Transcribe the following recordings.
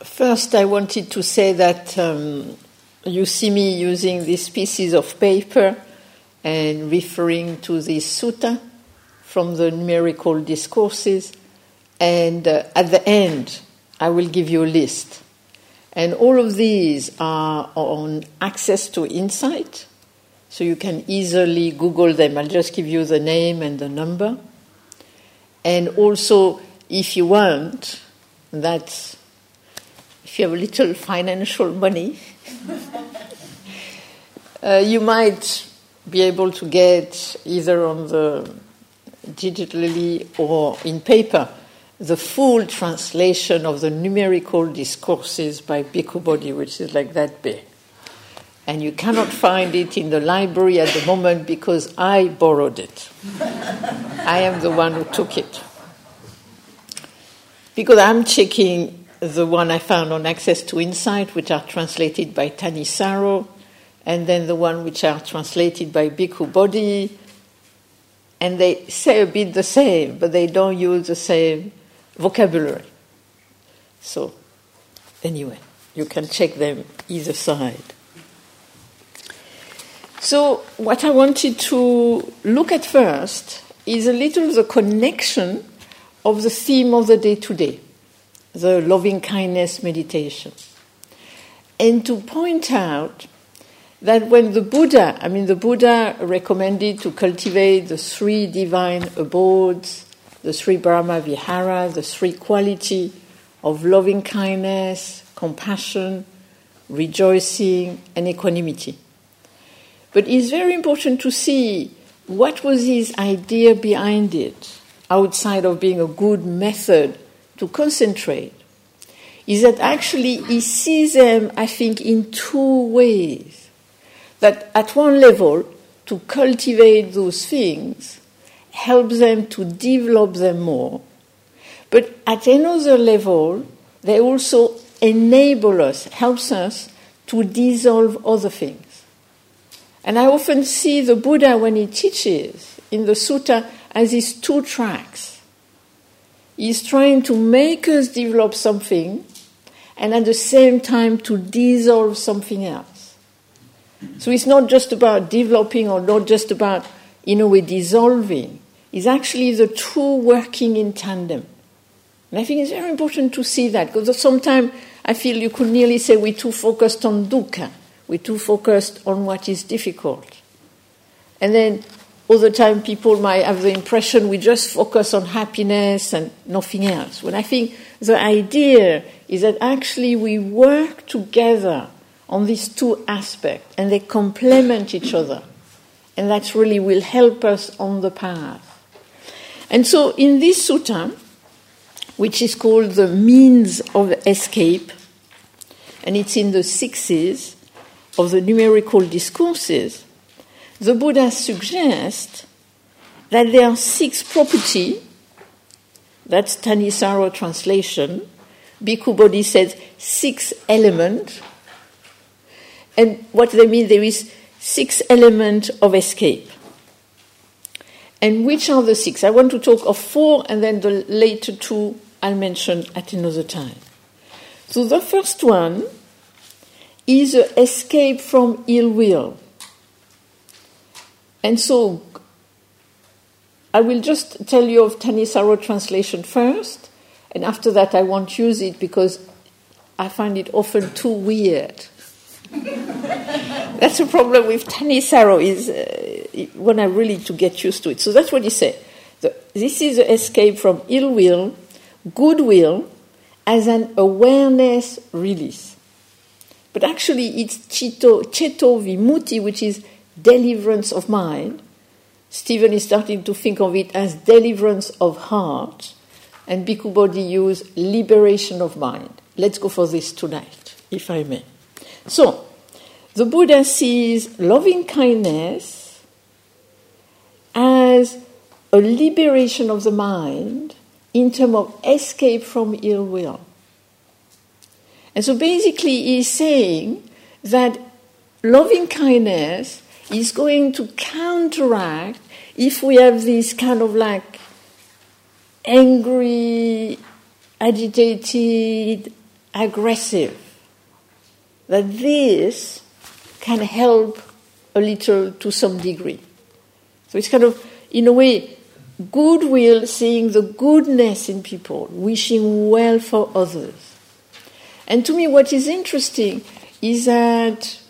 First, I wanted to say that um, you see me using these pieces of paper and referring to the sutta from the numerical discourses. And uh, at the end, I will give you a list. And all of these are on access to insight, so you can easily Google them. I'll just give you the name and the number. And also, if you want, that if you have a little financial money, uh, you might be able to get either on the digitally or in paper the full translation of the numerical discourses by Bhikkhu Bodhi, which is like that big. And you cannot find it in the library at the moment because I borrowed it. I am the one who took it. Because I'm checking the one I found on Access to Insight, which are translated by Thanissaro, and then the one which are translated by Bhikkhu Bodhi, and they say a bit the same, but they don't use the same vocabulary. So, anyway, you can check them either side. So, what I wanted to look at first is a little the connection of the theme of the day today, the loving kindness meditation. And to point out that when the Buddha, I mean, the Buddha recommended to cultivate the three divine abodes the three Brahma Vihara, the three quality of loving kindness, compassion, rejoicing, and equanimity. But it's very important to see what was his idea behind it, outside of being a good method to concentrate. Is that actually he sees them, I think, in two ways. That at one level, to cultivate those things, helps them to develop them more. But at another level, they also enable us, helps us to dissolve other things. And I often see the Buddha when he teaches in the sutta as these two tracks. He's trying to make us develop something and at the same time to dissolve something else. So it's not just about developing or not just about, in a way, dissolving It's actually the two working in tandem. And I think it's very important to see that because sometimes I feel you could nearly say we're too focused on dukkha, we're too focused on what is difficult. And then all the time people might have the impression we just focus on happiness and nothing else. When I think the idea is that actually we work together on these two aspects and they complement each other. And that really will help us on the path. And so in this sutta, which is called the means of escape, and it's in the sixes of the numerical discourses, the Buddha suggests that there are six properties. That's Thanissaro translation. Bhikkhu Bodhi says six elements. And what they mean, there is six elements of escape. And which are the six? I want to talk of four, and then the later two I'll mention at another time. So the first one is escape from ill will. And so I will just tell you of Thanissaro translation first, and after that I won't use it because I find it often too weird. that's the problem with Thanissaro is uh, when I really to get used to it. So that's what he said. The, this is the escape from ill will, goodwill, as an awareness release. But actually, it's chito, cheto Vimutti, which is deliverance of mind. Stephen is starting to think of it as deliverance of heart, and Bhikkhu Bodhi use liberation of mind. Let's go for this tonight, if I may. So, the Buddha sees loving kindness as a liberation of the mind in terms of escape from ill will. And so basically, he's saying that loving kindness is going to counteract if we have this kind of like angry, agitated, aggressive, that this can help a little to some degree. So it's kind of, in a way, goodwill, seeing the goodness in people, wishing well for others. And to me, what is interesting is that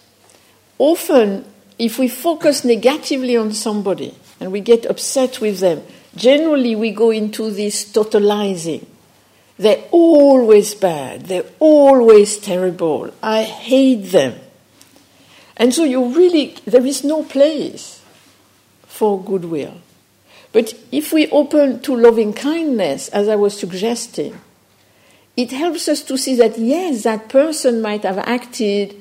often, if we focus negatively on somebody and we get upset with them, generally we go into this totalizing. They're always bad, they're always terrible, I hate them. And so you really, there is no place for goodwill. But if we open to loving kindness, as I was suggesting, it helps us to see that yes, that person might have acted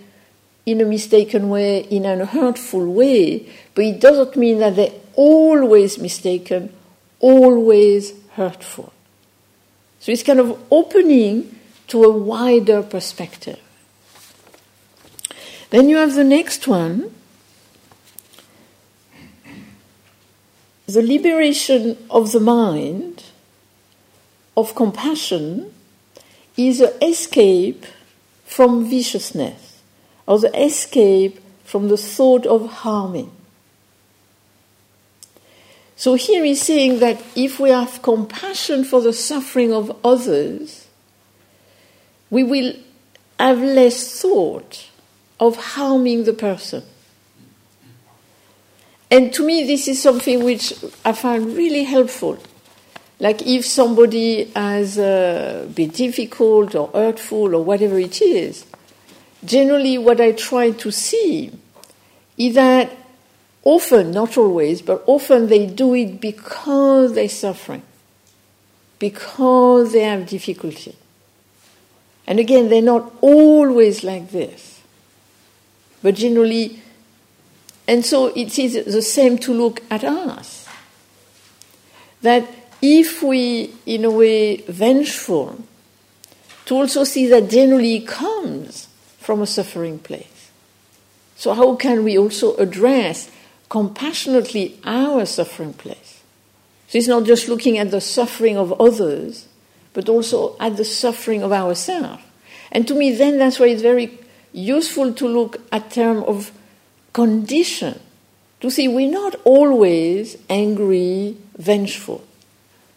in a mistaken way, in a hurtful way, but it doesn't mean that they're always mistaken, always hurtful. So it's kind of opening to a wider perspective. Then you have the next one the liberation of the mind, of compassion, is an escape from viciousness, or the escape from the thought of harming. So here he's saying that if we have compassion for the suffering of others, we will have less thought of harming the person. And to me, this is something which I find really helpful. Like if somebody has uh, been difficult or hurtful or whatever it is, generally what I try to see is that often, not always, but often they do it because they're suffering, because they have difficulty. And again, they're not always like this, but generally and so it is the same to look at us. That if we, in a way, vengeful, to also see that generally comes from a suffering place. So, how can we also address compassionately our suffering place? So, it's not just looking at the suffering of others, but also at the suffering of ourselves. And to me, then that's why it's very useful to look at term of condition. To see we're not always angry, vengeful,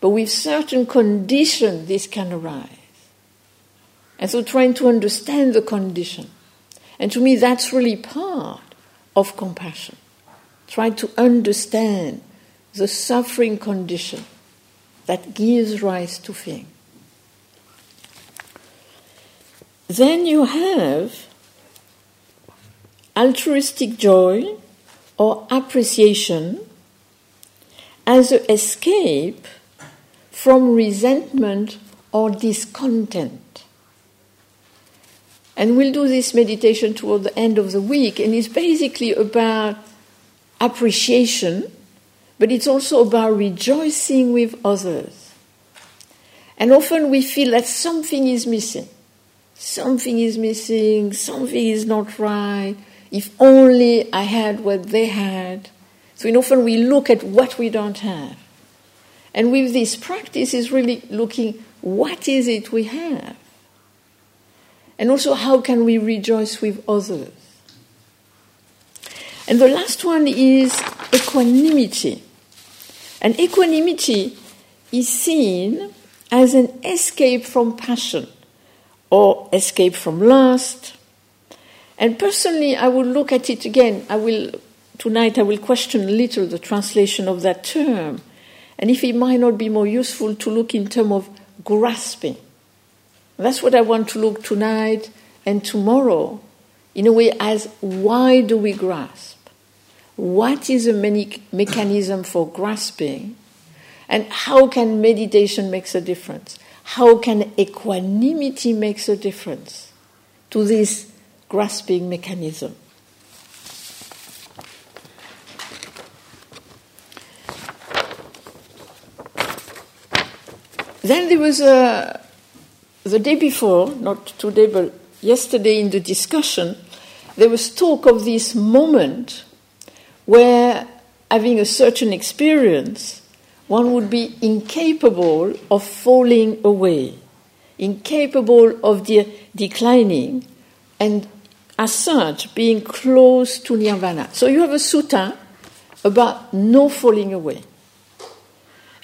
but with certain conditions this can arise. And so trying to understand the condition. And to me, that's really part of compassion. Trying to understand the suffering condition that gives rise to fear. Then you have altruistic joy or appreciation as an escape from resentment or discontent. And we'll do this meditation toward the end of the week, and it's basically about appreciation, but it's also about rejoicing with others. And often we feel that something is missing. Something is missing, something is not right, if only I had what they had. So often we look at what we don't have. And with this practice is really looking what is it we have? And also how can we rejoice with others? And the last one is equanimity. And equanimity is seen as an escape from passion or escape from lust and personally, I will look at it again. I will tonight. I will question a little the translation of that term, and if it might not be more useful to look in terms of grasping. That's what I want to look tonight and tomorrow, in a way, as why do we grasp? What is a mechanism for grasping? And how can meditation make a difference? How can equanimity make a difference to this grasping mechanism. Then there was a, the day before, not today, but yesterday in the discussion, there was talk of this moment where, having a certain experience, one would be incapable of falling away. incapable of de- declining, and as such being close to nirvana. So you have a sutta about no falling away.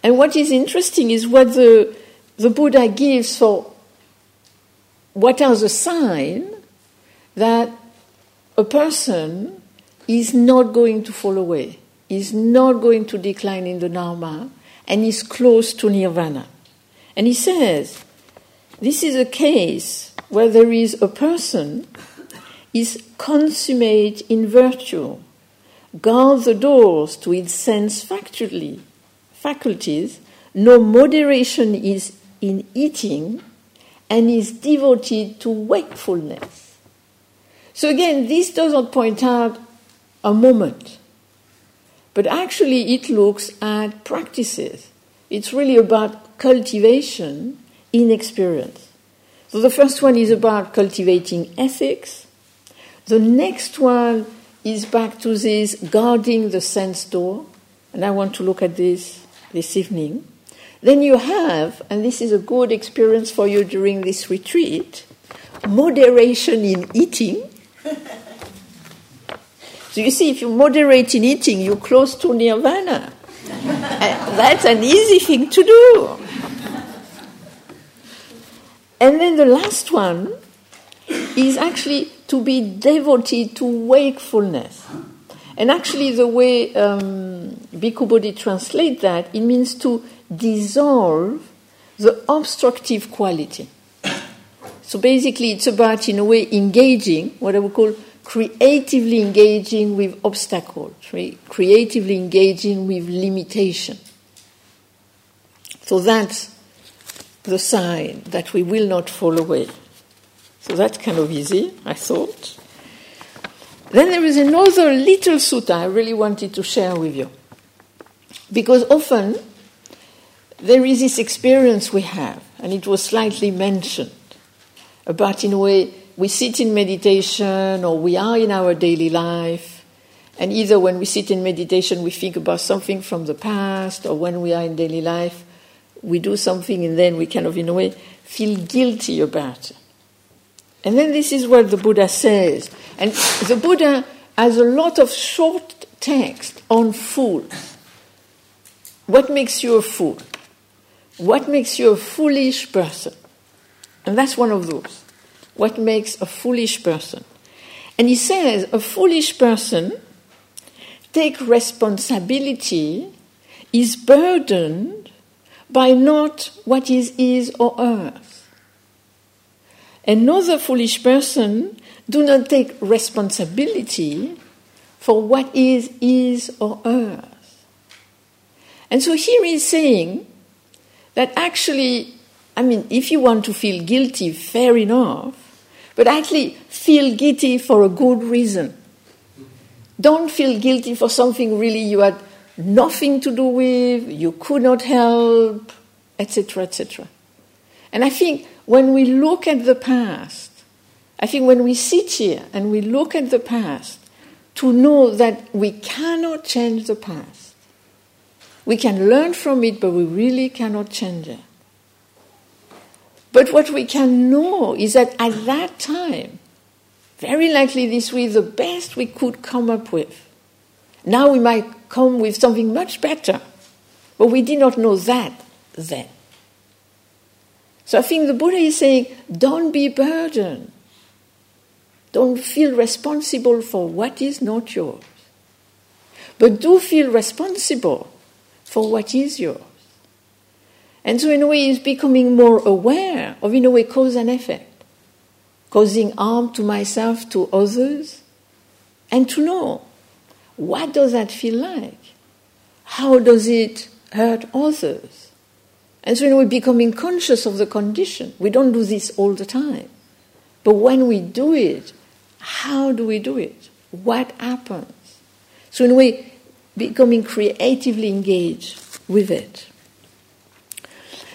And what is interesting is what the, the Buddha gives for what are the signs that a person is not going to fall away, is not going to decline in the Dharma, and is close to nirvana. And he says, this is a case where there is a person is consummate in virtue, guards the doors to its sense faculties, no moderation is in eating, and is devoted to wakefulness. So again, this doesn't point out a moment, but actually it looks at practices. It's really about cultivation in experience. So the first one is about cultivating ethics. The next one is back to this guarding the sense door, and I want to look at this this evening. Then you have, and this is a good experience for you during this retreat, moderation in eating. so you see, if you moderate in eating, you're close to nirvana. that's an easy thing to do. And then the last one is actually to be devoted to wakefulness. And actually, the way um, Bhikkhu Bodhi translate that, it means to dissolve the obstructive quality. So basically, it's about, in a way, engaging, what I would call creatively engaging with obstacles, right? creatively engaging with limitation. So that's the sign that we will not fall away. So that's kind of easy, I thought. Then there is another little sutta I really wanted to share with you. Because often there is this experience we have, and it was slightly mentioned, about in a way we sit in meditation or we are in our daily life, and either when we sit in meditation we think about something from the past, or when we are in daily life we do something and then we kind of, in a way, feel guilty about it. And then this is what the Buddha says. And the Buddha has a lot of short text on fools. What makes you a fool? What makes you a foolish person? And that's one of those. What makes a foolish person? And he says a foolish person take responsibility is burdened by not what is is or earth. Another foolish person do not take responsibility for what is is or earth. And so here he's saying that actually, I mean, if you want to feel guilty, fair enough, but actually feel guilty for a good reason. Don't feel guilty for something really you had nothing to do with, you could not help, etc., etc. And I think when we look at the past, I think when we sit here and we look at the past, to know that we cannot change the past. We can learn from it, but we really cannot change it. But what we can know is that at that time, very likely this was the best we could come up with. Now we might come with something much better, but we did not know that then. So I think the Buddha is saying, don't be burdened. Don't feel responsible for what is not yours. But do feel responsible for what is yours. And so, in a way, he's becoming more aware of, in a way, cause and effect, causing harm to myself, to others, and to know what does that feel like? How does it hurt others? And so in we're becoming conscious of the condition. We don't do this all the time. But when we do it, how do we do it? What happens? So in a way, becoming creatively engaged with it.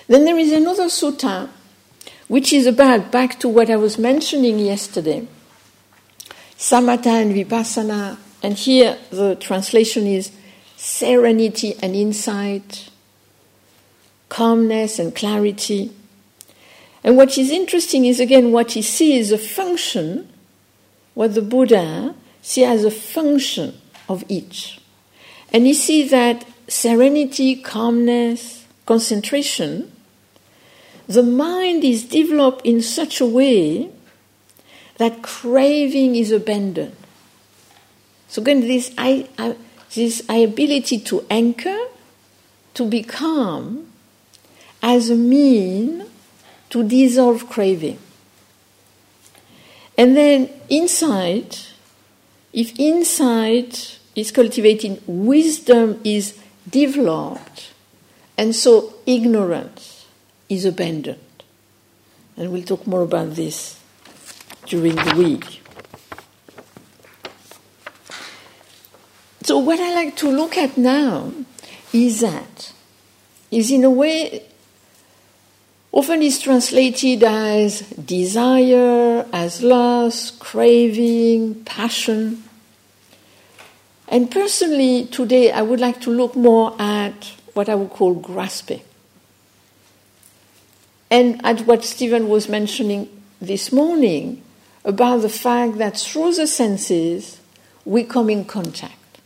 Then there is another sutta which is about, back to what I was mentioning yesterday, samatha and vipassana. And here the translation is serenity and insight, calmness and clarity. And what is interesting is again what he sees a function, what the Buddha sees as a function of each. And you see that serenity, calmness, concentration, the mind is developed in such a way that craving is abandoned. So again, this, I, I, this ability to anchor, to be calm, as a mean to dissolve craving. And then inside, if insight is cultivated, wisdom is developed, and so ignorance is abandoned. And we'll talk more about this during the week. So, what I like to look at now is that, is in a way, often is translated as desire, as lust, craving, passion. And personally, today I would like to look more at what I would call grasping. And at what Stephen was mentioning this morning about the fact that through the senses we come in contact.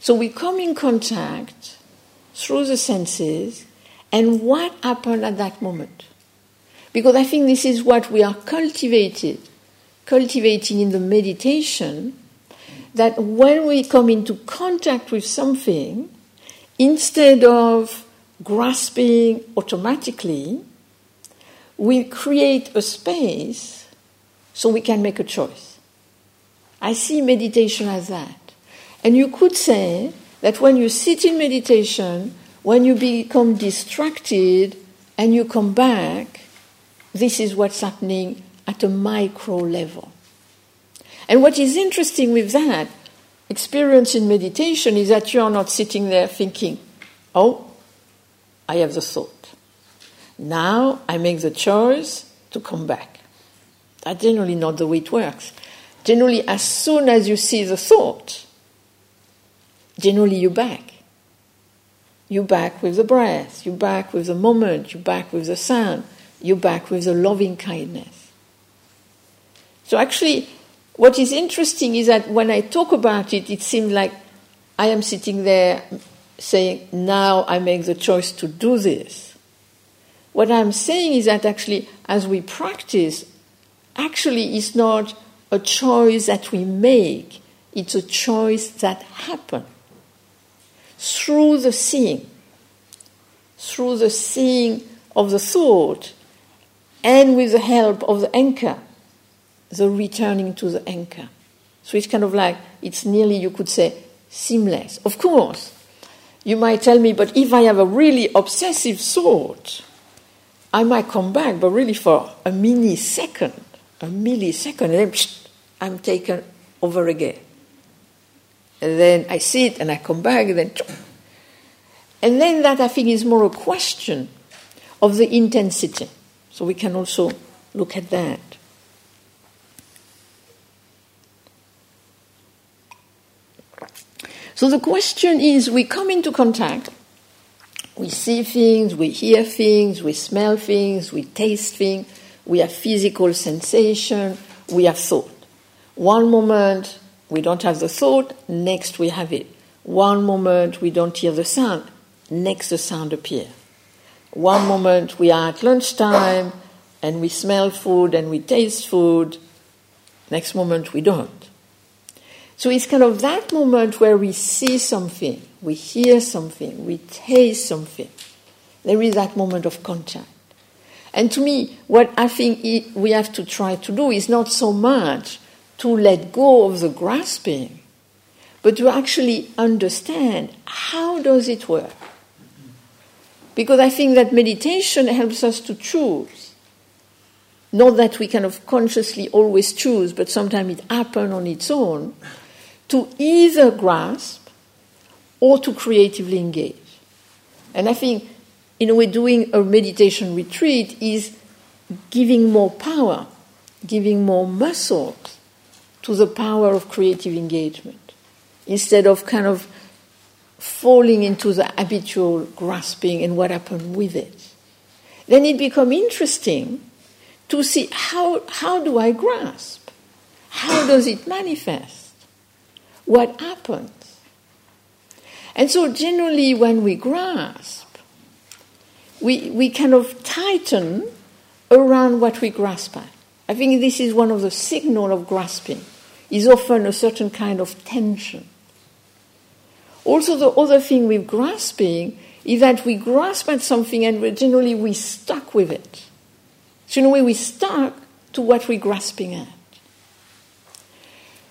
So we come in contact through the senses, and what happened at that moment? Because I think this is what we are cultivated, cultivating in the meditation that when we come into contact with something, instead of grasping automatically, we create a space so we can make a choice. I see meditation as that. And you could say that when you sit in meditation, when you become distracted and you come back, this is what's happening at a micro level. And what is interesting with that experience in meditation is that you are not sitting there thinking, oh, I have the thought. Now I make the choice to come back. That's generally not the way it works. Generally, as soon as you see the thought, generally you're back. You're back with the breath, you're back with the moment, you're back with the sound, you're back with the loving kindness. So actually, what is interesting is that when I talk about it, it seems like I am sitting there saying, now I make the choice to do this. What I'm saying is that actually, as we practice, actually it's not a choice that we make, it's a choice that happens through the seeing, through the seeing of the thought, and with the help of the anchor the returning to the anchor. So it's kind of like, it's nearly, you could say, seamless. Of course, you might tell me, but if I have a really obsessive thought, I might come back, but really for a millisecond, a millisecond, and then psh, I'm taken over again. And then I sit and I come back, and then. And then that I think is more a question of the intensity. So we can also look at that. So the question is we come into contact, we see things, we hear things, we smell things, we taste things, we have physical sensation, we have thought. One moment we don't have the thought, next we have it. One moment we don't hear the sound, next the sound appears. One moment we are at lunchtime and we smell food and we taste food, next moment we don't. So it's kind of that moment where we see something, we hear something, we taste something. There is that moment of contact. And to me, what I think we have to try to do is not so much to let go of the grasping, but to actually understand how does it work. Because I think that meditation helps us to choose. Not that we kind of consciously always choose, but sometimes it happens on its own to either grasp or to creatively engage. And I think, in a way, doing a meditation retreat is giving more power, giving more muscle to the power of creative engagement instead of kind of falling into the habitual grasping and what happened with it. then it becomes interesting to see how, how do I grasp? How does it manifest? What happens? And so, generally, when we grasp, we, we kind of tighten around what we grasp at. I think this is one of the signals of grasping, is often a certain kind of tension. Also, the other thing with grasping is that we grasp at something and generally we stuck with it. So, in a way, we stuck to what we're grasping at.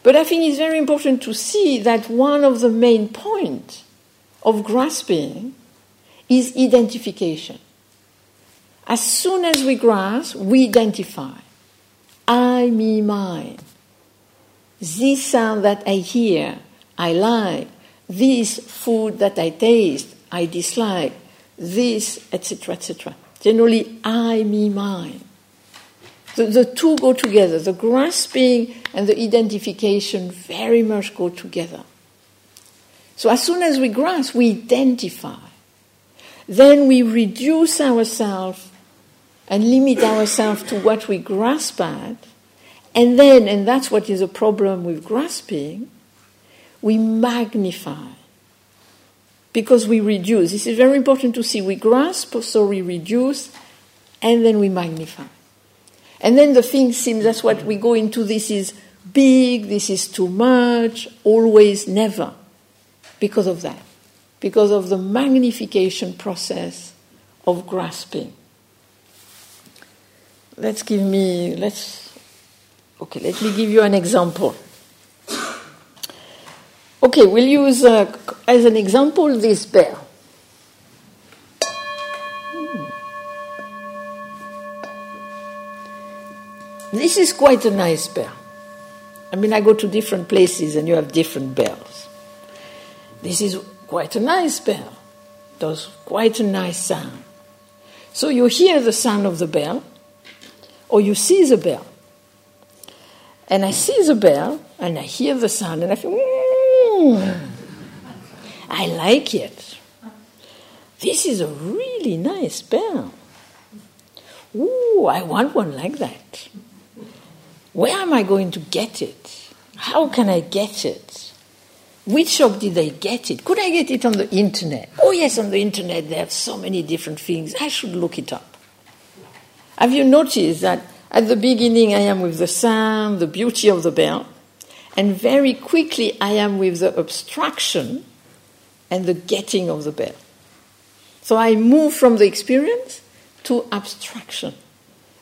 But I think it's very important to see that one of the main points of grasping is identification. As soon as we grasp, we identify. I, me, mine. This sound that I hear, I like. This food that I taste, I dislike. This, etc., etc. Generally, I, me, mine. The, the two go together. The grasping and the identification very much go together. So as soon as we grasp, we identify. Then we reduce ourselves and limit ourselves to what we grasp at. And then, and that's what is a problem with grasping, we magnify. Because we reduce. This is very important to see. We grasp, so we reduce, and then we magnify. And then the thing seems that's what we go into this is big, this is too much, always, never. Because of that. Because of the magnification process of grasping. Let's give me, let's, okay, let me give you an example. Okay, we'll use uh, as an example this bear. This is quite a nice bell. I mean, I go to different places and you have different bells. This is quite a nice bell, does quite a nice sound. So you hear the sound of the bell, or you see the bell. And I see the bell, and I hear the sound, and I feel, mm, I like it. This is a really nice bell. Ooh, I want one like that. Where am I going to get it? How can I get it? Which shop did I get it? Could I get it on the internet? Oh, yes, on the internet they have so many different things. I should look it up. Have you noticed that at the beginning I am with the sound, the beauty of the bell, and very quickly I am with the abstraction and the getting of the bell? So I move from the experience to abstraction.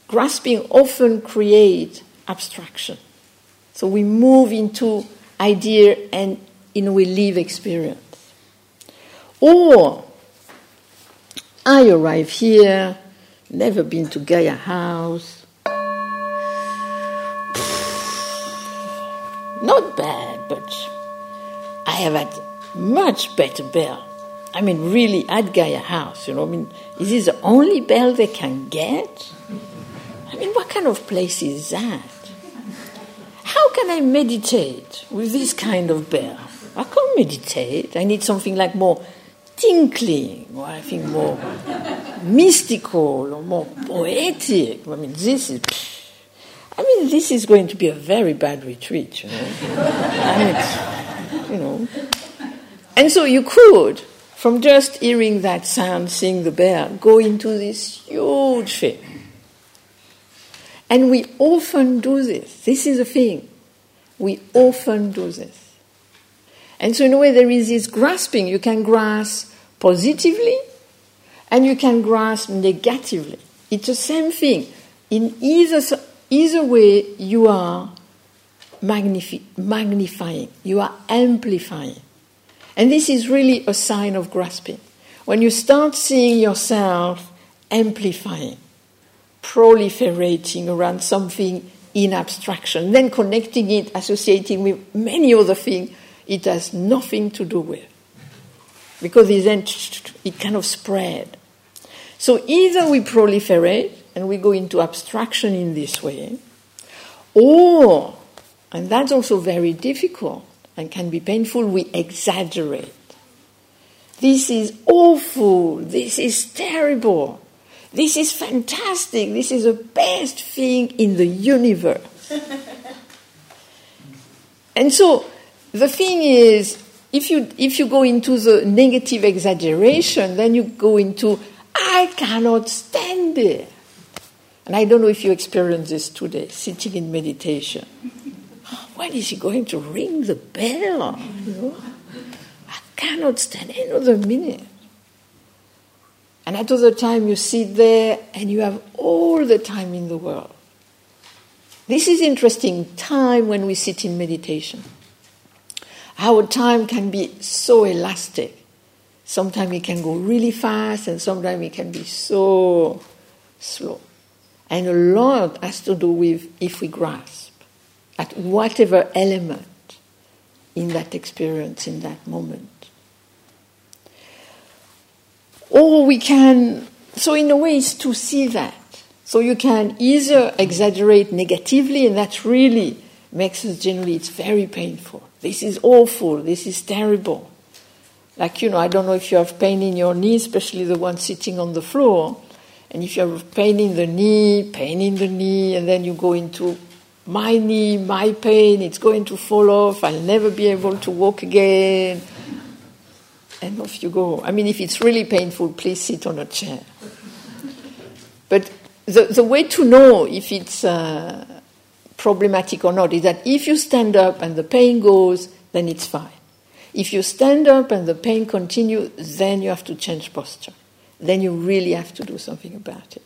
Grasping often creates abstraction. So we move into idea and in way live experience. Or I arrive here, never been to Gaia House. Not bad, but I have had much better bell. I mean, really, at Gaia House, you know, I mean, is this the only bell they can get? I mean, what kind of place is that? How can I meditate with this kind of bear? I can't meditate. I need something like more tinkling, or I think more mystical or more poetic. I mean, this is. I mean, this is going to be a very bad retreat, you know. and you know. And so you could, from just hearing that sound, seeing the bear, go into this huge thing. And we often do this. This is the thing. We often do this. And so, in a way, there is this grasping. You can grasp positively and you can grasp negatively. It's the same thing. In either, either way, you are magnifi- magnifying, you are amplifying. And this is really a sign of grasping. When you start seeing yourself amplifying, proliferating around something in abstraction, then connecting it, associating with many other things it has nothing to do with. Because then it kind of spread. So either we proliferate and we go into abstraction in this way, or, and that's also very difficult and can be painful, we exaggerate. This is awful. This is terrible. This is fantastic. This is the best thing in the universe. and so the thing is, if you, if you go into the negative exaggeration, then you go into, I cannot stand it. And I don't know if you experience this today, sitting in meditation. When is he going to ring the bell? You know? I cannot stand another minute. And at other time you sit there and you have all the time in the world. This is interesting time when we sit in meditation. Our time can be so elastic. Sometimes it can go really fast and sometimes it can be so slow. And a lot has to do with if we grasp at whatever element in that experience, in that moment. Or we can, so in a way, it's to see that. So you can either exaggerate negatively, and that really makes us generally, it's very painful. This is awful, this is terrible. Like, you know, I don't know if you have pain in your knee, especially the one sitting on the floor. And if you have pain in the knee, pain in the knee, and then you go into my knee, my pain, it's going to fall off, I'll never be able to walk again. And off you go. I mean, if it's really painful, please sit on a chair. But the, the way to know if it's uh, problematic or not is that if you stand up and the pain goes, then it's fine. If you stand up and the pain continues, then you have to change posture. Then you really have to do something about it.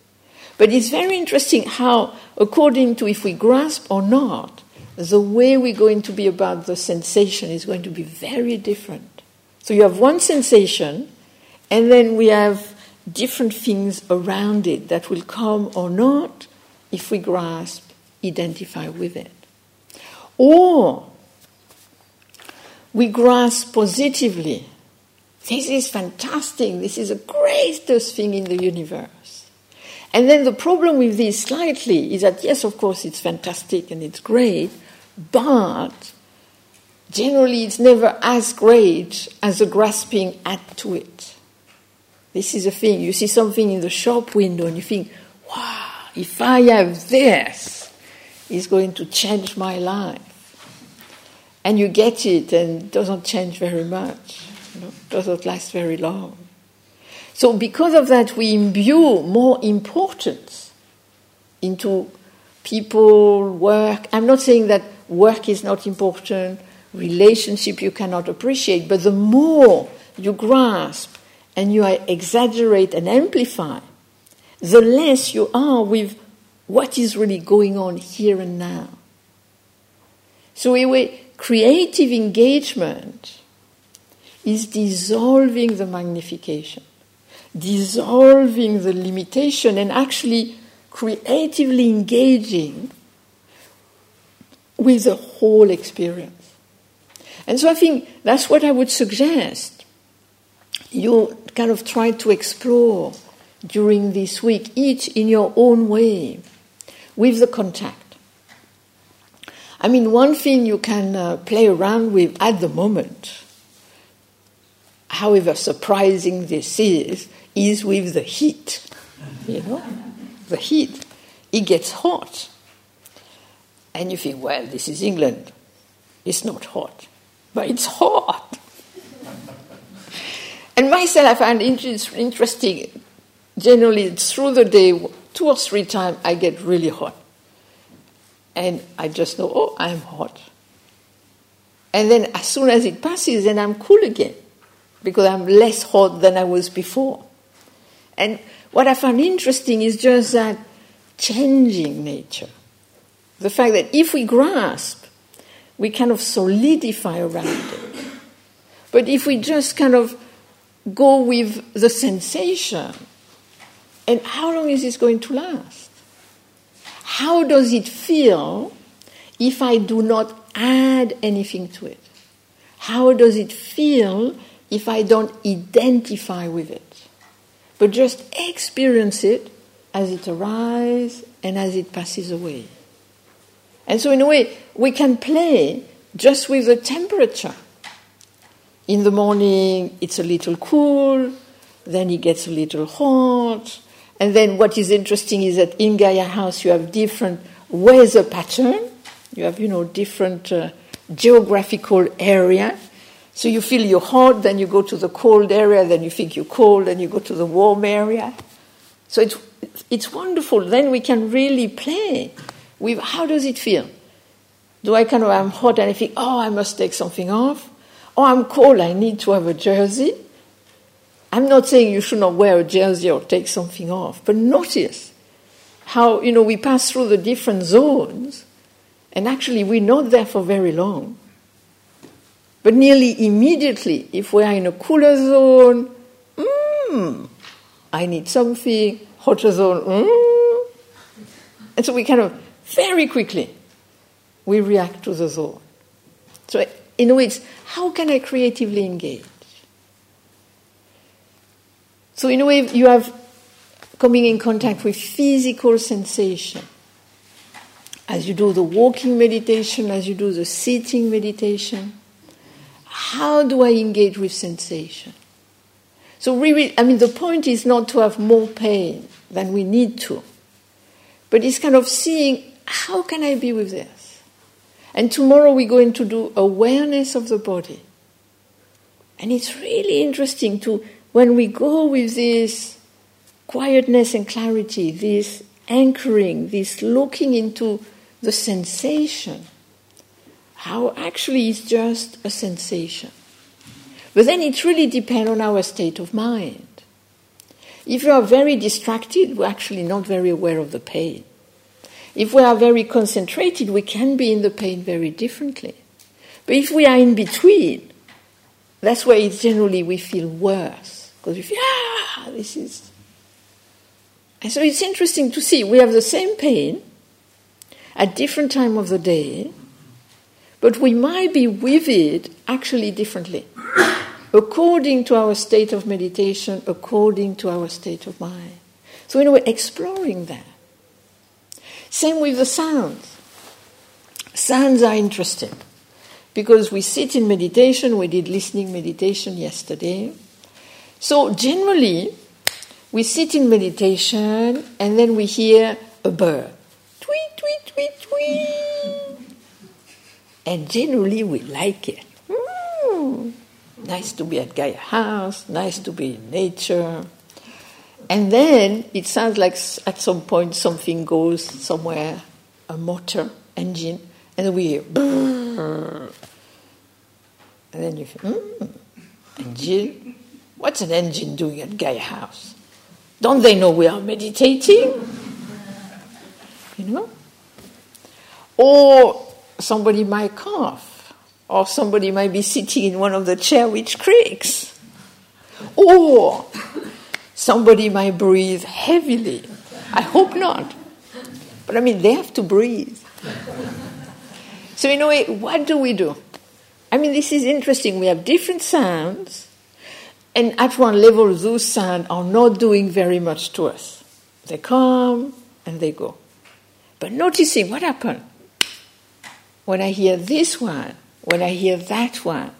But it's very interesting how, according to if we grasp or not, the way we're going to be about the sensation is going to be very different. So you have one sensation, and then we have different things around it that will come or not if we grasp, identify with it. Or we grasp positively. This is fantastic. This is the greatest thing in the universe. And then the problem with this slightly is that, yes, of course, it's fantastic and it's great, but generally it's never as great as the grasping add to it. This is a thing. You see something in the shop window and you think, wow, if I have this, it's going to change my life. And you get it and it doesn't change very much, you know, doesn't last very long. So, because of that, we imbue more importance into people, work. I'm not saying that work is not important, relationship you cannot appreciate, but the more you grasp and you exaggerate and amplify, the less you are with what is really going on here and now. So, anyway, creative engagement is dissolving the magnification dissolving the limitation and actually creatively engaging with the whole experience. And so I think that's what I would suggest. You kind of try to explore during this week, each in your own way, with the contact. I mean, one thing you can uh, play around with at the moment, however surprising this is, is with the heat. You know, the heat. It gets hot. And you think, well, this is England. It's not hot, but it's hot. and myself, I find it interesting. Generally, through the day, two or three times, I get really hot. And I just know, oh, I'm hot. And then as soon as it passes, then I'm cool again because I'm less hot than I was before. And what I found interesting is just that changing nature. The fact that if we grasp, we kind of solidify around it. But if we just kind of go with the sensation, and how long is this going to last? How does it feel if I do not add anything to it? How does it feel if I don't identify with it? but just experience it as it arises and as it passes away. And so, in a way, we can play just with the temperature. In the morning, it's a little cool, then it gets a little hot, And then what is interesting is that in Gaia House you have different weather pattern. You have, you know, different uh, geographical area. So you feel you're hot, then you go to the cold area, then you think you're cold, then you go to the warm area. So it's, it's wonderful. Then we can really play with how does it feel? Do I kind of, I'm hot and I think, oh, I must take something off? Oh, I'm cold, I need to have a jersey. I'm not saying you should not wear a jersey or take something off, but notice how, you know, we pass through the different zones and actually we're not there for very long. But nearly immediately, if we are in a cooler zone, mm, I need something, hotter zone, mm. And so we kind of very quickly we react to the zone. So in a way, how can I creatively engage? So in a way, you have coming in contact with physical sensation. As you do the walking meditation, as you do the sitting meditation, how do I engage with sensation? So really, I mean, the point is not to have more pain than we need to, but it's kind of seeing how can I be with this? And tomorrow we're going to do awareness of the body. And it's really interesting to when we go with this quietness and clarity, this anchoring, this looking into the sensation, how actually it's just a sensation. But then it really depends on our state of mind. If you are very distracted, we're actually not very aware of the pain. If we are very concentrated, we can be in the pain very differently. But if we are in between, that's where it's generally we feel worse. Because we feel, ah, this is. And so it's interesting to see we have the same pain at different time of the day, but we might be with it actually differently, according to our state of meditation, according to our state of mind. So, a way, exploring that. Same with the sounds. Sounds are interesting because we sit in meditation, we did listening meditation yesterday. So generally, we sit in meditation and then we hear a bird. Tweet, tweet, tweet, tweet. And generally we like it. Mm, nice to be at Gaia House, nice to be in nature. And then it sounds like at some point something goes somewhere, a motor, engine, and we hear. And then you feel, mm, engine, What's an engine doing at Gaia House? Don't they know we are meditating? You know? Or somebody might cough, or somebody might be sitting in one of the chair which creaks, or somebody might breathe heavily. I hope not. But I mean, they have to breathe. So, in a way, what do we do? I mean, this is interesting. We have different sounds and at one level, those sounds are not doing very much to us. They come and they go. But noticing what happened when I hear this one, when I hear that one.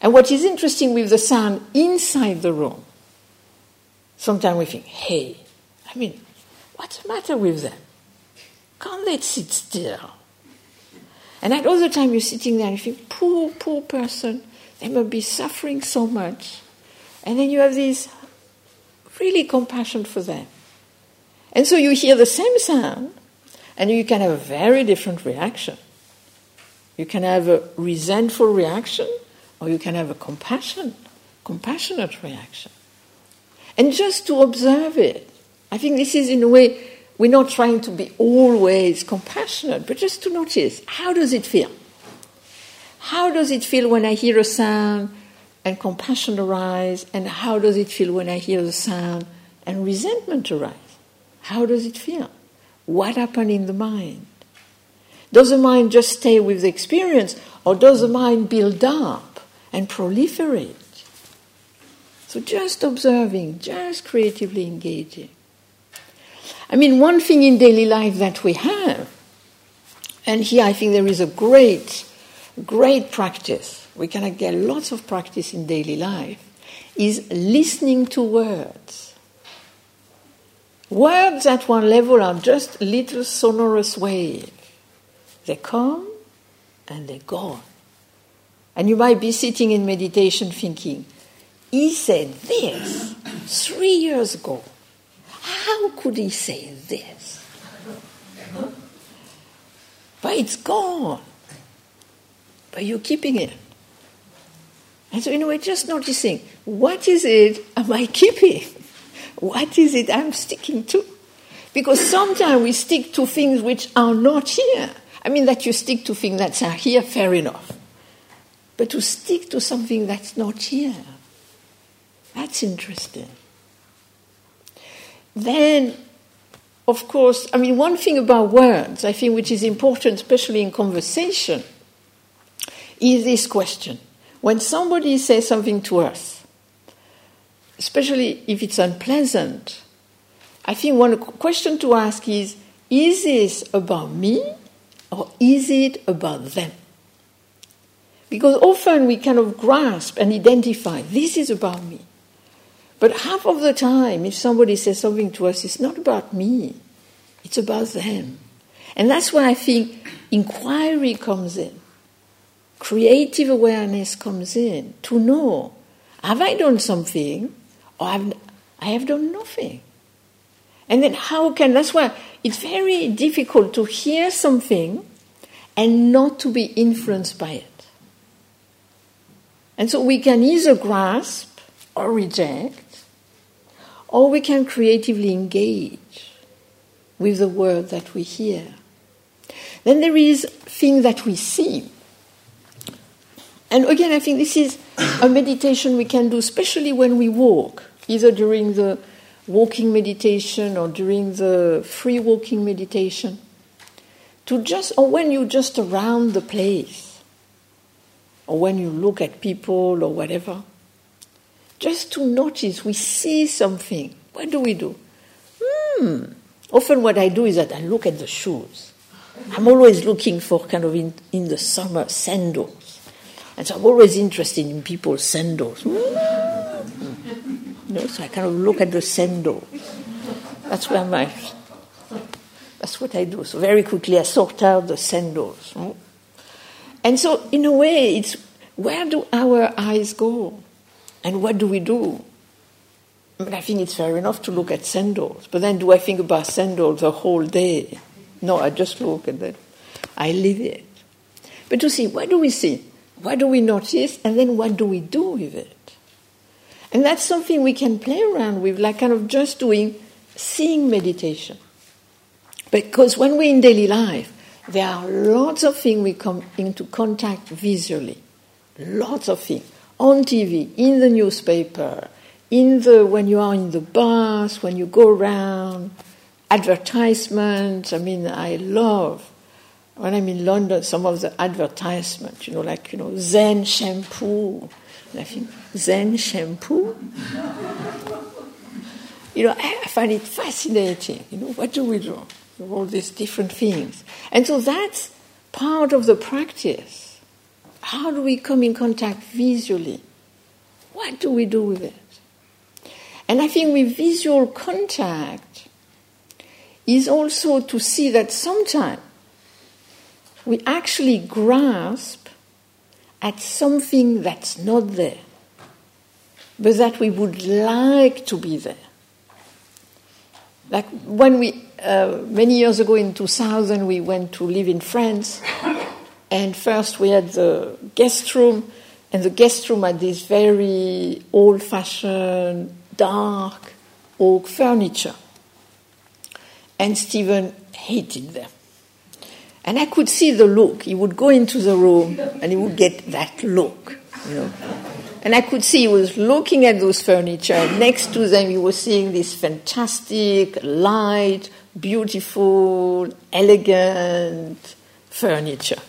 And what is interesting with the sound inside the room, sometimes we think, hey, I mean, what's the matter with them? Can't they sit still? And at other time you're sitting there and you think, poor, poor person, they must be suffering so much. And then you have this really compassion for them. And so you hear the same sound, and you can have a very different reaction. You can have a resentful reaction, or you can have a compassion, compassionate reaction. And just to observe it. I think this is in a way we're not trying to be always compassionate, but just to notice how does it feel? How does it feel when I hear a sound and compassion arise, and how does it feel when I hear the sound, and resentment arise? How does it feel? What happened in the mind? Does the mind just stay with the experience, or does the mind build up and proliferate? So just observing, just creatively engaging. I mean, one thing in daily life that we have, and here I think there is a great, great practice we can get lots of practice in daily life, is listening to words. Words at one level are just little sonorous waves. They come and they go. And you might be sitting in meditation thinking, he said this three years ago. How could he say this? But it's gone. But you're keeping it. And so, you know, we're just noticing what is it am I keeping? What is it I'm sticking to? Because sometimes we stick to things which are not here. I mean, that you stick to things that are here, fair enough. But to stick to something that's not here, that's interesting. Then, of course, I mean, one thing about words, I think, which is important, especially in conversation, is this question. When somebody says something to us, especially if it's unpleasant, I think one question to ask is is this about me or is it about them? Because often we kind of grasp and identify this is about me. But half of the time, if somebody says something to us, it's not about me, it's about them. And that's why I think inquiry comes in, creative awareness comes in to know have I done something or have, I have done nothing? And then how can, that's why it's very difficult to hear something and not to be influenced by it. And so we can either grasp or reject, or we can creatively engage with the word that we hear. Then there is thing that we see. And again, I think this is a meditation we can do, especially when we walk, either during the walking meditation or during the free walking meditation. To just, or when you're just around the place, or when you look at people or whatever, just to notice we see something. What do we do? Hmm. Often, what I do is that I look at the shoes. I'm always looking for kind of in, in the summer sandals. And so I'm always interested in people's sandals. Know, so I kind of look at the sandals. That's where my that's what I do. So very quickly I sort out the sandals. Hmm. And so in a way it's where do our eyes go? And what do we do? Mean, I think it's fair enough to look at sandals, but then do I think about sandals the whole day? No, I just look at that. I live it. But to see, what do we see? What do we notice? And then what do we do with it? And that's something we can play around with, like kind of just doing seeing meditation. Because when we're in daily life, there are lots of things we come into contact visually. Lots of things on TV, in the newspaper, in the when you are in the bus, when you go around, advertisements. I mean, I love when I'm in London some of the advertisements. You know, like you know, Zen shampoo. I think Zen shampoo. you know, I find it fascinating. You know, what do we do? All these different things, and so that's part of the practice how do we come in contact visually? What do we do with it? And I think with visual contact is also to see that sometimes we actually grasp at something that's not there, but that we would like to be there. Like when we, uh, many years ago in 2000, we went to live in France, and first we had the guest room, and the guest room had this very old fashioned, dark oak furniture. And Stephen hated them. And I could see the look. He would go into the room and he would get that look, you know. And I could see he was looking at those furniture, next to them he was seeing this fantastic, light, beautiful, elegant furniture.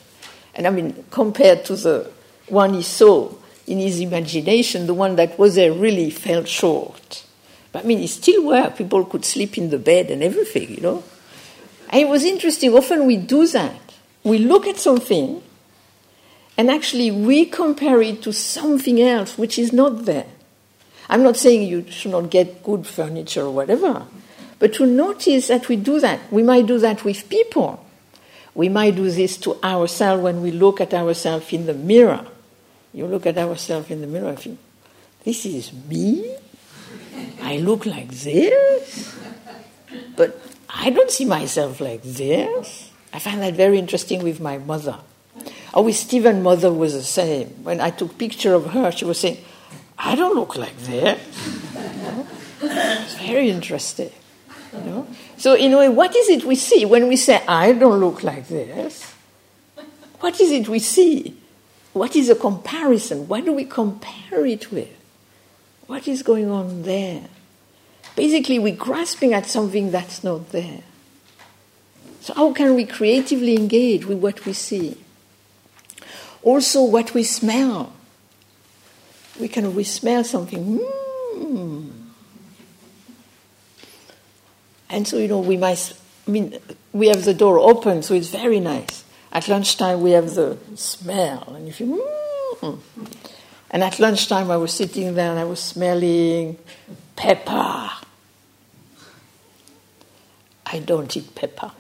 And I mean, compared to the one he saw in his imagination, the one that was there really fell short. But I mean, it still worked. People could sleep in the bed and everything, you know. And it was interesting. Often we do that. We look at something and actually we compare it to something else which is not there. I'm not saying you should not get good furniture or whatever, but to notice that we do that. We might do that with people. We might do this to ourselves when we look at ourselves in the mirror. You look at ourselves in the mirror and think, this is me? I look like this? But I don't see myself like this. I find that very interesting with my mother. Or with Stephen's mother was the same. When I took picture of her, she was saying, I don't look like this. It's very interesting. So, in a way, what is it we see when we say, I don't look like this? What is it we see? What is a comparison? What do we compare it with? What is going on there? Basically, we're grasping at something that's not there. So, how can we creatively engage with what we see? Also, what we smell. We can we smell something. Mm. And so, you know, we might, I mean, we have the door open, so it's very nice. At lunchtime, we have the smell, and you feel, mm. And at lunchtime, I was sitting there and I was smelling pepper. I don't eat pepper.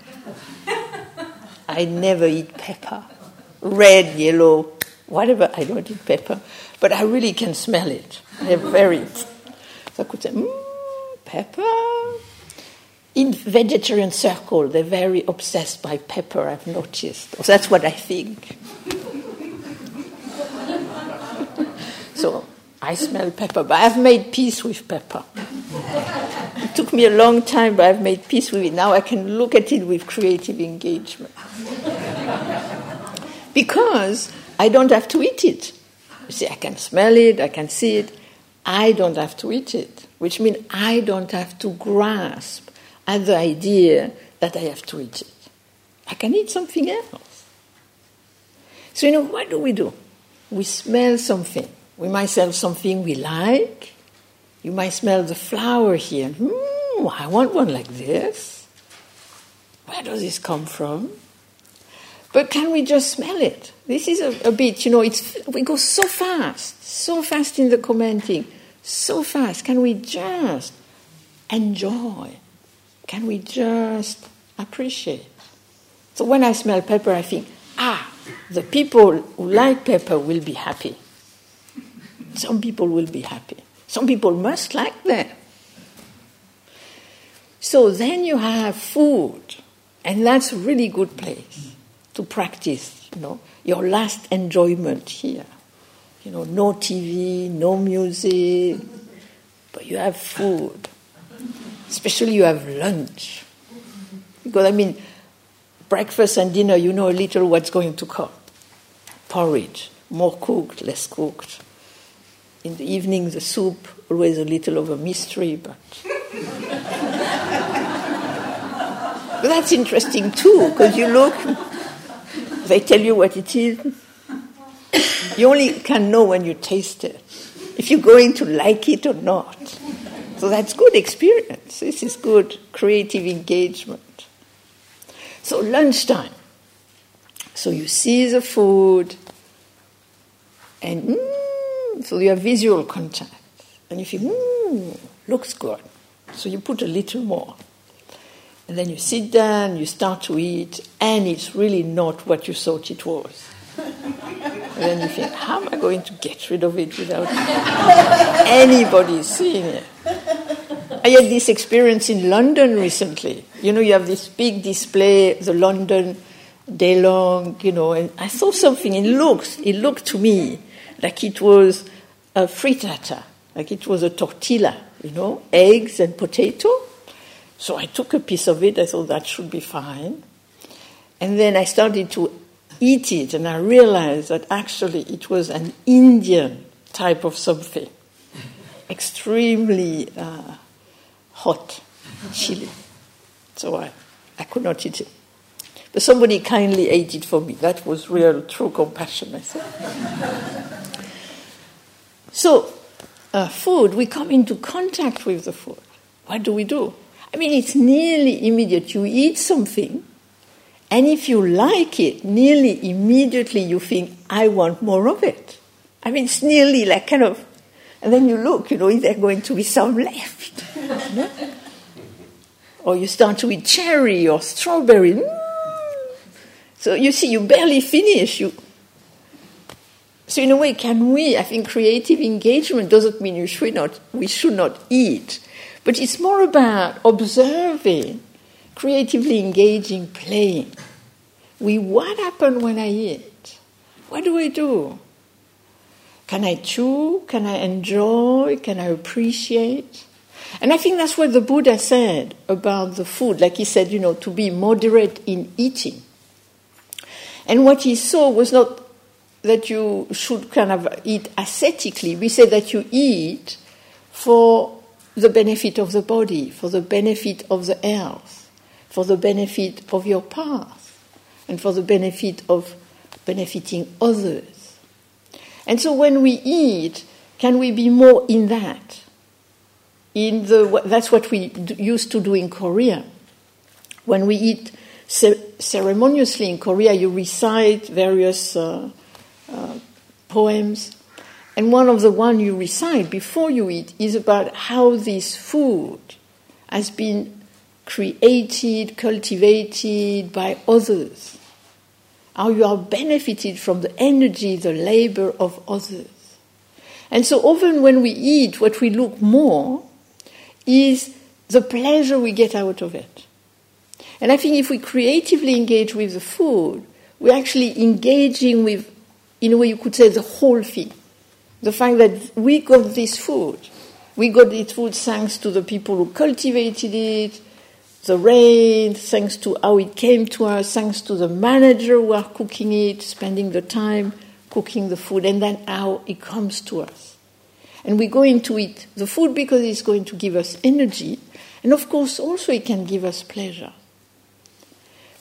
I never eat pepper. Red, yellow, whatever, I don't eat pepper. But I really can smell it. I have very. So I could say, mmm, pepper. In vegetarian circle, they're very obsessed by pepper, I've noticed. That's what I think. So I smell pepper, but I've made peace with pepper. it took me a long time, but I've made peace with it. Now I can look at it with creative engagement. because I don't have to eat it. You see, I can smell it, I can see it. I don't have to eat it, which means I don't have to grasp at the idea that I have to eat it. I can eat something else. So, you know, what do we do? We smell something we might smell something we like. You might smell the flower here. Hmm, I want one like this. Where does this come from? But can we just smell it? This is a, a bit, you know, it's, we go so fast, so fast in the commenting, so fast. Can we just enjoy? Can we just appreciate? So when I smell pepper, I think, ah, the people who like pepper will be happy. Some people will be happy. Some people must like that. So then you have food, and that's a really good place to practice, you know, your last enjoyment here. You know, no TV, no music, but you have food. Especially you have lunch. Because I mean, breakfast and dinner, you know a little what's going to come. Porridge, more cooked, less cooked in the evening, the soup, always a little of a mystery, but. but that's interesting too, because you look, they tell you what it is. You only can know when you taste it, if you're going to like it or not. So that's good experience. This is good creative engagement. So, lunchtime. So, you see the food, and mm, so you have visual contact. And you feel, mmm, looks good. So you put a little more. And then you sit down, you start to eat, and it's really not what you thought it was. and then you think, how am I going to get rid of it without anybody seeing it? I had this experience in London recently. You know, you have this big display, the London day long, you know, and I saw something, it looks, it looked to me like it was a frittata, like it was a tortilla, you know, eggs and potato. So I took a piece of it, I thought that should be fine. And then I started to eat it, and I realized that actually it was an Indian type of something, extremely uh, hot chili. So I, I could not eat it. But somebody kindly ate it for me. That was real, true compassion, I said. So, uh, food, we come into contact with the food. What do we do? I mean, it's nearly immediate. You eat something, and if you like it, nearly immediately you think, I want more of it. I mean, it's nearly like kind of, and then you look, you know, is there going to be some left? or you start to eat cherry or strawberry. Mm. So you see, you barely finish. You. So in a way, can we? I think creative engagement doesn't mean you should not. We should not eat, but it's more about observing, creatively engaging, playing. We what happened when I eat? What do I do? Can I chew? Can I enjoy? Can I appreciate? And I think that's what the Buddha said about the food. Like he said, you know, to be moderate in eating. And what he saw was not that you should kind of eat ascetically. We say that you eat for the benefit of the body, for the benefit of the health, for the benefit of your path, and for the benefit of benefiting others. And so when we eat, can we be more in that? In the, that's what we used to do in Korea. When we eat ceremoniously in Korea, you recite various uh, uh, poems, and one of the one you recite before you eat is about how this food has been created, cultivated by others. How you are benefited from the energy, the labor of others. And so often when we eat, what we look more is the pleasure we get out of it. And I think if we creatively engage with the food, we're actually engaging with, in a way you could say, the whole thing. The fact that we got this food. We got this food thanks to the people who cultivated it, the rain, thanks to how it came to us, thanks to the manager who are cooking it, spending the time cooking the food, and then how it comes to us. And we're going to eat the food because it's going to give us energy, and of course, also it can give us pleasure.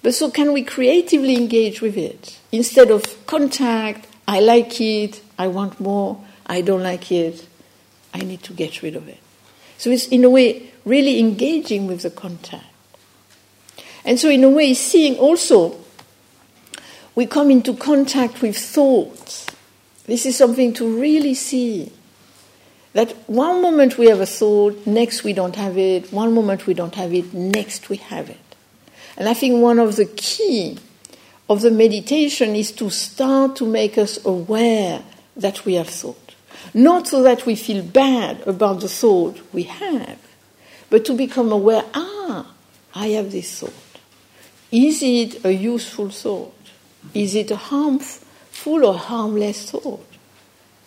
But so, can we creatively engage with it instead of contact? I like it, I want more, I don't like it, I need to get rid of it. So, it's in a way really engaging with the contact. And so, in a way, seeing also, we come into contact with thoughts. This is something to really see. That one moment we have a thought, next we don't have it, one moment we don't have it, next we have it. And I think one of the key of the meditation is to start to make us aware that we have thought. Not so that we feel bad about the thought we have, but to become aware ah, I have this thought. Is it a useful thought? Is it a harmful or harmless thought?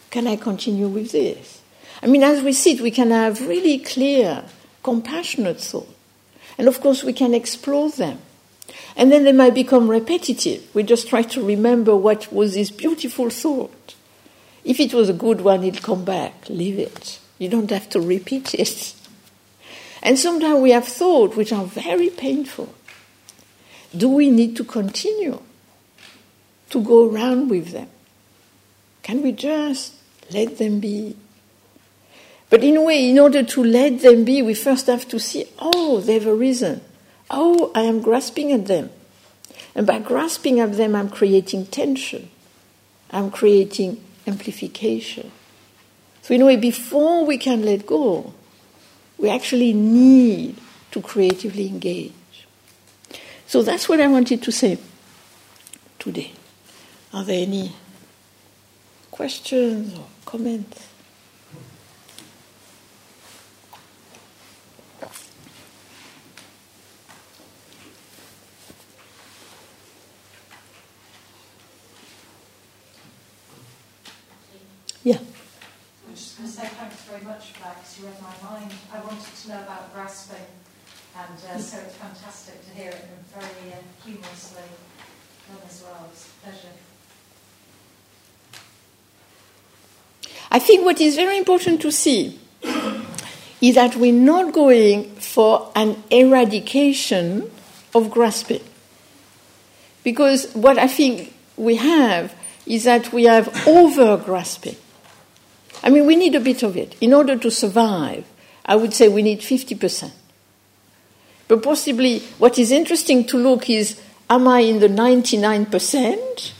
Can I continue with this? I mean, as we sit, we can have really clear, compassionate thoughts. And of course, we can explore them. And then they might become repetitive. We just try to remember what was this beautiful thought. If it was a good one, it'll come back. Leave it. You don't have to repeat it. And sometimes we have thoughts which are very painful. Do we need to continue to go around with them? Can we just let them be? But in a way, in order to let them be, we first have to see, oh, they have a reason. Oh, I am grasping at them. And by grasping at them, I'm creating tension. I'm creating amplification. So, in a way, before we can let go, we actually need to creatively engage. So, that's what I wanted to say today. Are there any questions or comments? Yeah. I'm just going to say thanks very much for that because you read my mind. I wanted to know about grasping, and uh, so it's fantastic to hear it and very uh, humorously done as well. It's a pleasure. I think what is very important to see is that we're not going for an eradication of grasping. Because what I think we have is that we have over grasping. I mean, we need a bit of it. In order to survive, I would say we need 50%. But possibly what is interesting to look is am I in the 99%?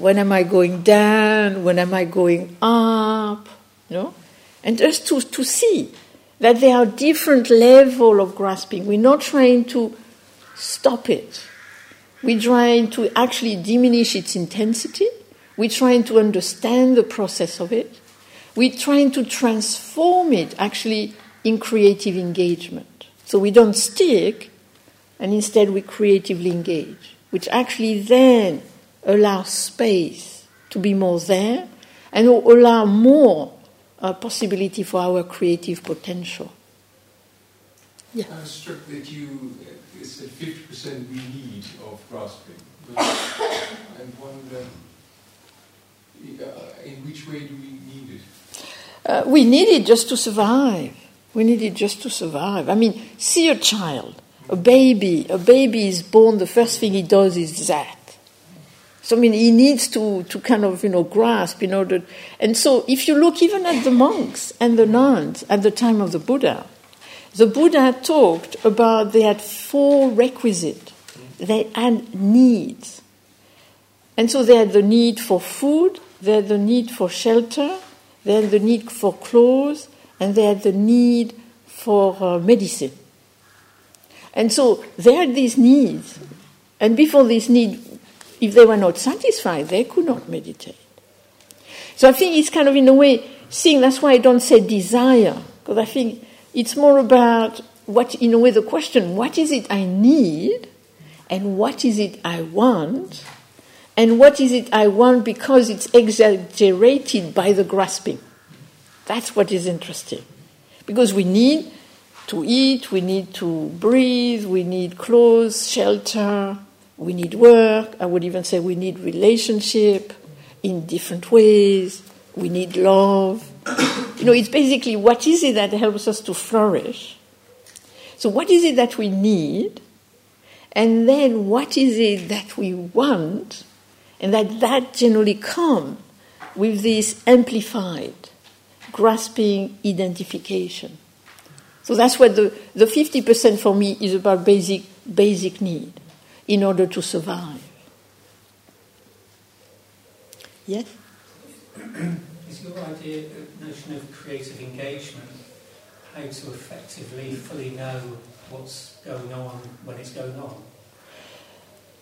When am I going down? When am I going up? No? And just to, to see that there are different level of grasping. We're not trying to stop it. We're trying to actually diminish its intensity. We're trying to understand the process of it. We're trying to transform it actually in creative engagement. So we don't stick, and instead we creatively engage, which actually then allows space to be more there and allow more uh, possibility for our creative potential. Yeah. I was struck that you uh, said 50% we need of grasping. I wonder uh, in which way do we need it? Uh, we need it just to survive. We need it just to survive. I mean, see a child, a baby. A baby is born, the first thing he does is that. So I mean, he needs to, to kind of you know grasp in order. And so, if you look even at the monks and the nuns at the time of the Buddha, the Buddha talked about they had four requisites. They had needs, and so they had the need for food, they had the need for shelter, they had the need for clothes, and they had the need for uh, medicine. And so they had these needs, and before these needs, if they were not satisfied, they could not meditate. So I think it's kind of, in a way, seeing that's why I don't say desire, because I think it's more about what, in a way, the question what is it I need, and what is it I want, and what is it I want because it's exaggerated by the grasping. That's what is interesting. Because we need to eat, we need to breathe, we need clothes, shelter, we need work. I would even say we need relationship in different ways. We need love. you know, it's basically what is it that helps us to flourish? So, what is it that we need? And then, what is it that we want? And that that generally comes with this amplified, grasping identification. So that's what the, the 50% for me is about basic, basic need in order to survive. Yes? Is your idea, the notion of creative engagement, how to effectively fully know what's going on when it's going on?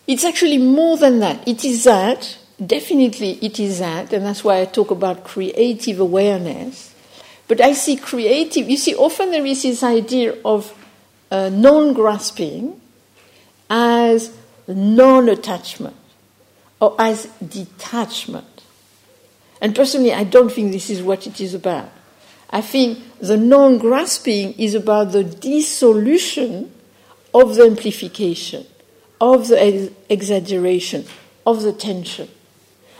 It's actually more than that. It is that, definitely it is that, and that's why I talk about creative awareness. But I see creative, you see, often there is this idea of uh, non grasping as non attachment or as detachment. And personally, I don't think this is what it is about. I think the non grasping is about the dissolution of the amplification, of the ex- exaggeration, of the tension.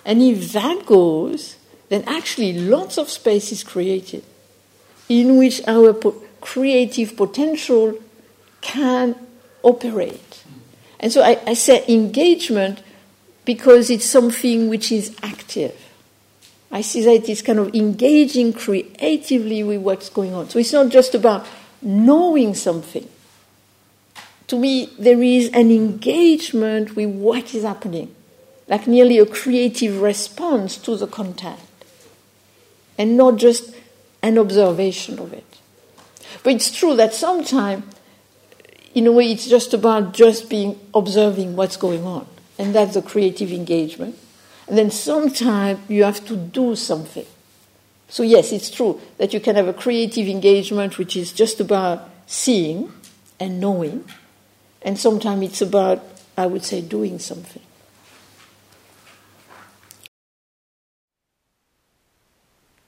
And if that goes, then actually lots of space is created in which our po- creative potential can operate. And so I, I say engagement because it's something which is active. I see that it's kind of engaging creatively with what's going on. So it's not just about knowing something. To me, there is an engagement with what is happening, like nearly a creative response to the contact, and not just an observation of it. But it's true that sometimes in a way, it's just about just being observing what's going on, and that's the creative engagement. And then sometimes you have to do something. So yes, it's true that you can have a creative engagement which is just about seeing and knowing, and sometimes it's about, I would say, doing something.